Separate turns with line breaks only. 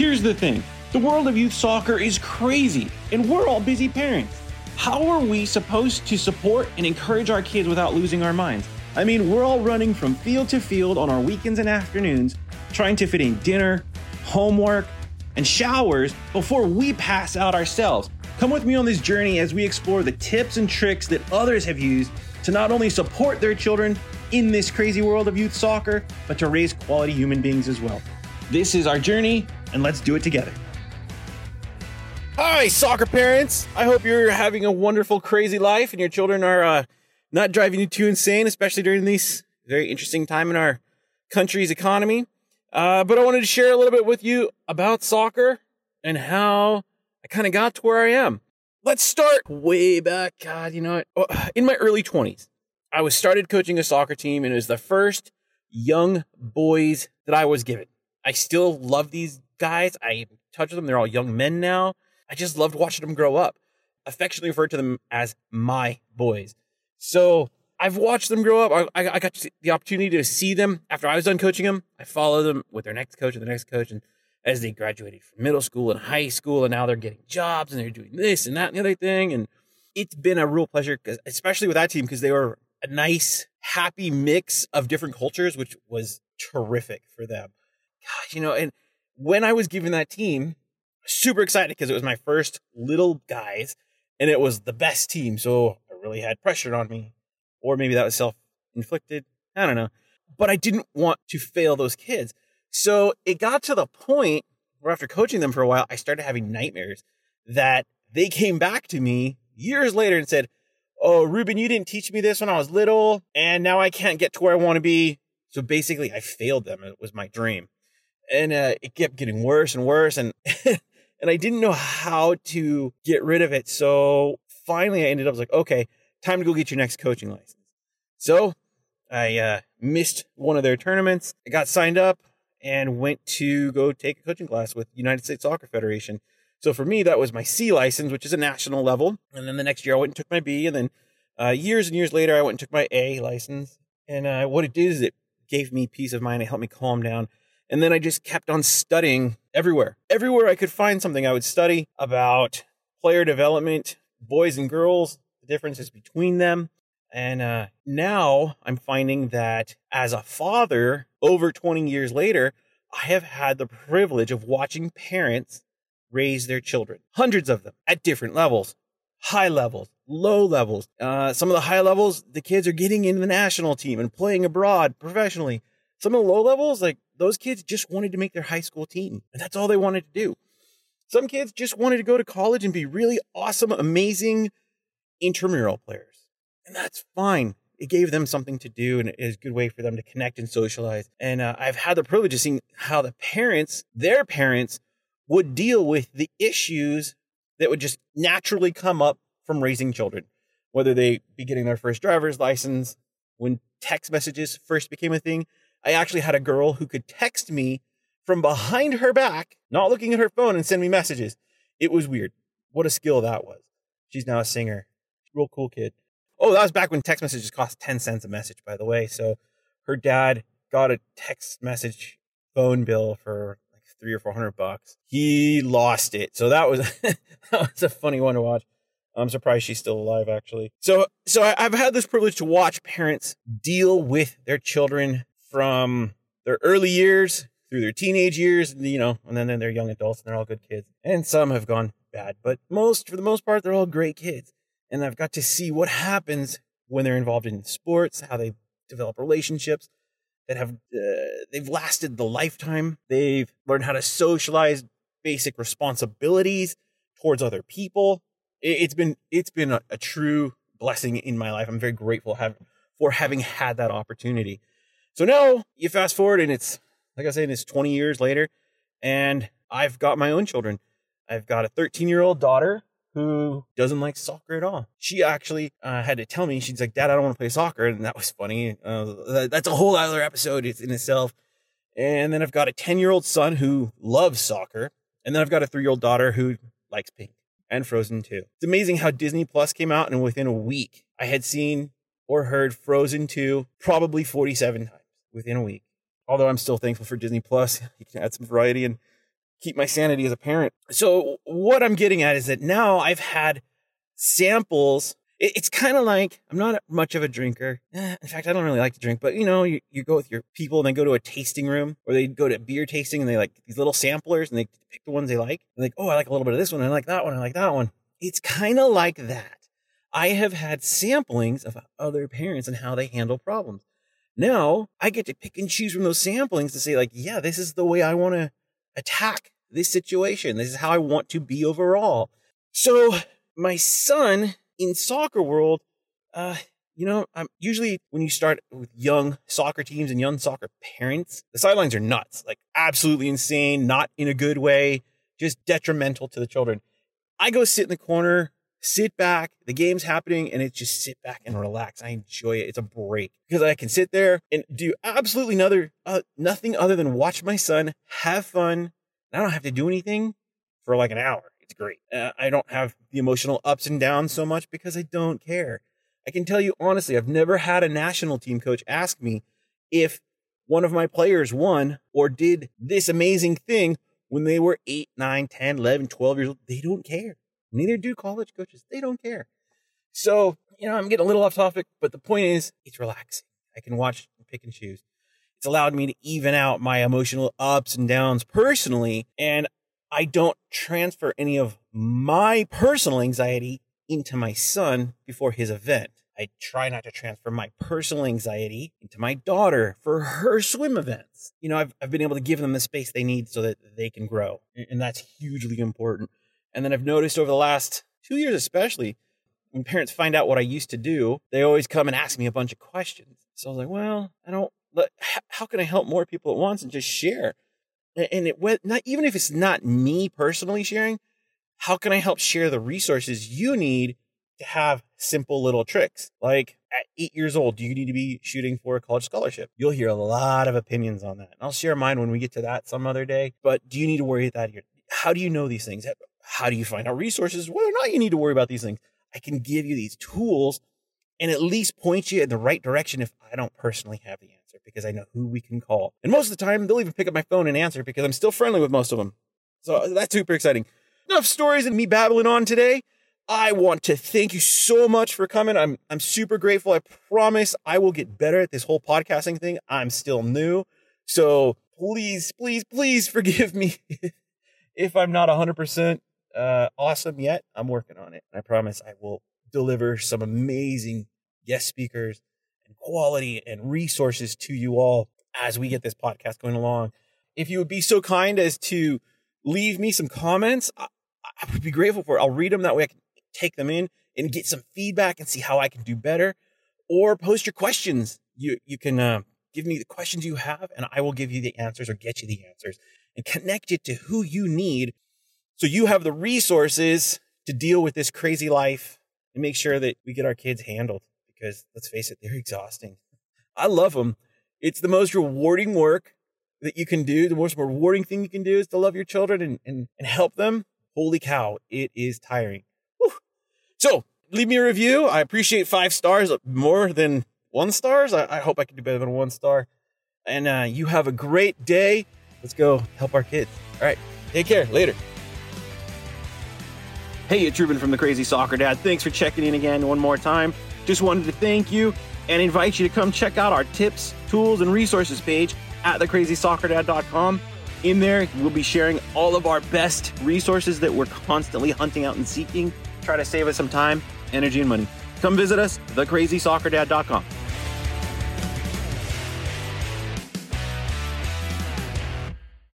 Here's the thing the world of youth soccer is crazy, and we're all busy parents. How are we supposed to support and encourage our kids without losing our minds? I mean, we're all running from field to field on our weekends and afternoons, trying to fit in dinner, homework, and showers before we pass out ourselves. Come with me on this journey as we explore the tips and tricks that others have used to not only support their children in this crazy world of youth soccer, but to raise quality human beings as well. This is our journey, and let's do it together. Hi, soccer parents. I hope you're having a wonderful, crazy life and your children are uh, not driving you too insane, especially during this very interesting time in our country's economy. Uh, but I wanted to share a little bit with you about soccer and how I kind of got to where I am. Let's start way back. God, you know what? Oh, in my early 20s, I was started coaching a soccer team and it was the first young boys that I was given. I still love these guys. I touch them. They're all young men now. I just loved watching them grow up. Affectionately referred to them as my boys. So I've watched them grow up. I, I got the opportunity to see them after I was done coaching them. I followed them with their next coach and the next coach. And as they graduated from middle school and high school, and now they're getting jobs and they're doing this and that and the other thing. And it's been a real pleasure, especially with that team, because they were a nice, happy mix of different cultures, which was terrific for them. Gosh, you know, and when I was given that team, super excited because it was my first little guys and it was the best team. So I really had pressure on me or maybe that was self inflicted. I don't know. But I didn't want to fail those kids. So it got to the point where after coaching them for a while, I started having nightmares that they came back to me years later and said, Oh, Ruben, you didn't teach me this when I was little, and now I can't get to where I want to be. So basically, I failed them. It was my dream. And uh, it kept getting worse and worse. And, and I didn't know how to get rid of it. So finally, I ended up like, okay, time to go get your next coaching license. So I uh, missed one of their tournaments. I got signed up and went to go take a coaching class with United States Soccer Federation. So for me, that was my C license, which is a national level. And then the next year, I went and took my B. And then uh, years and years later, I went and took my A license. And uh, what it did is it gave me peace of mind. It helped me calm down. And then I just kept on studying everywhere. Everywhere I could find something, I would study about player development, boys and girls, the differences between them. And uh, now I'm finding that as a father, over 20 years later, I have had the privilege of watching parents raise their children, hundreds of them at different levels, high levels, low levels. Uh, some of the high levels, the kids are getting into the national team and playing abroad professionally. Some of the low levels, like those kids just wanted to make their high school team, and that's all they wanted to do. Some kids just wanted to go to college and be really awesome, amazing intramural players. And that's fine. It gave them something to do and it is a good way for them to connect and socialize. And uh, I've had the privilege of seeing how the parents, their parents, would deal with the issues that would just naturally come up from raising children, whether they be getting their first driver's license, when text messages first became a thing. I actually had a girl who could text me from behind her back, not looking at her phone and send me messages. It was weird. What a skill that was. She's now a singer real cool kid. Oh, that was back when text messages cost 10 cents a message, by the way. So her dad got a text message phone bill for like three or four hundred bucks. He lost it. So that was, that was a funny one to watch. I'm surprised she's still alive, actually. So, so I've had this privilege to watch parents deal with their children from their early years through their teenage years, you know, and then they're young adults and they're all good kids. And some have gone bad, but most, for the most part, they're all great kids and I've got to see what happens when they're involved in sports, how they develop relationships that have uh, they've lasted the lifetime. They've learned how to socialize basic responsibilities towards other people. It, has been it's been a, a, true blessing in my life. I'm very grateful have, for having had that opportunity. So now you fast forward and it's like I said, it's 20 years later, and I've got my own children. I've got a 13 year old daughter who doesn't like soccer at all. She actually uh, had to tell me, she's like, Dad, I don't want to play soccer. And that was funny. Uh, that's a whole other episode in itself. And then I've got a 10 year old son who loves soccer. And then I've got a three year old daughter who likes pink and Frozen too. It's amazing how Disney Plus came out and within a week I had seen or heard Frozen 2 probably 47 times within a week. Although I'm still thankful for Disney Plus. You can add some variety and keep my sanity as a parent. So what I'm getting at is that now I've had samples. It's kind of like I'm not much of a drinker. Eh, in fact, I don't really like to drink, but you know, you, you go with your people and they go to a tasting room or they go to beer tasting and they like these little samplers and they pick the ones they like. And like, oh, I like a little bit of this one. I like that one. I like that one. It's kind of like that. I have had samplings of other parents and how they handle problems. Now I get to pick and choose from those samplings to say, like, yeah, this is the way I want to attack this situation. This is how I want to be overall. So my son in soccer world, uh, you know, I'm usually when you start with young soccer teams and young soccer parents, the sidelines are nuts, like absolutely insane, not in a good way, just detrimental to the children. I go sit in the corner sit back. The game's happening and it's just sit back and relax. I enjoy it. It's a break because I can sit there and do absolutely another, uh, nothing other than watch my son have fun. I don't have to do anything for like an hour. It's great. Uh, I don't have the emotional ups and downs so much because I don't care. I can tell you honestly, I've never had a national team coach ask me if one of my players won or did this amazing thing when they were 8, 9, 10, 11, 12 years old. They don't care. Neither do college coaches. They don't care. So, you know, I'm getting a little off topic, but the point is it's relaxing. I can watch and pick and choose. It's allowed me to even out my emotional ups and downs personally. And I don't transfer any of my personal anxiety into my son before his event. I try not to transfer my personal anxiety into my daughter for her swim events. You know, I've, I've been able to give them the space they need so that they can grow. And that's hugely important. And then I've noticed over the last two years, especially, when parents find out what I used to do, they always come and ask me a bunch of questions. So I was like, well, I don't, how can I help more people at once and just share? And it went not even if it's not me personally sharing, how can I help share the resources you need to have simple little tricks? Like at eight years old, do you need to be shooting for a college scholarship? You'll hear a lot of opinions on that. And I'll share mine when we get to that some other day. But do you need to worry about that? How do you know these things? How do you find out resources? Whether or not you need to worry about these things, I can give you these tools and at least point you in the right direction if I don't personally have the answer because I know who we can call. And most of the time, they'll even pick up my phone and answer because I'm still friendly with most of them. So uh, that's super exciting. Enough stories and me babbling on today. I want to thank you so much for coming. I'm I'm super grateful. I promise I will get better at this whole podcasting thing. I'm still new. So please, please, please forgive me if I'm not 100% uh, awesome yet. I'm working on it. I promise I will deliver some amazing guest speakers and quality and resources to you all as we get this podcast going along. If you would be so kind as to leave me some comments, I, I would be grateful for it. I'll read them that way I can take them in and get some feedback and see how I can do better. Or post your questions. You you can uh, give me the questions you have, and I will give you the answers or get you the answers and connect it to who you need so you have the resources to deal with this crazy life and make sure that we get our kids handled because let's face it, they're exhausting. I love them. It's the most rewarding work that you can do. The most rewarding thing you can do is to love your children and, and, and help them. Holy cow, it is tiring. Whew. So leave me a review. I appreciate five stars more than one stars. I, I hope I can do better than one star. And uh, you have a great day. Let's go help our kids. All right. Take care. Later. Hey, it's Ruben from the Crazy Soccer Dad. Thanks for checking in again one more time. Just wanted to thank you and invite you to come check out our tips, tools, and resources page at thecrazysoccerdad.com. In there, we'll be sharing all of our best resources that we're constantly hunting out and seeking. Try to save us some time, energy, and money. Come visit us, thecrazysoccerdad.com.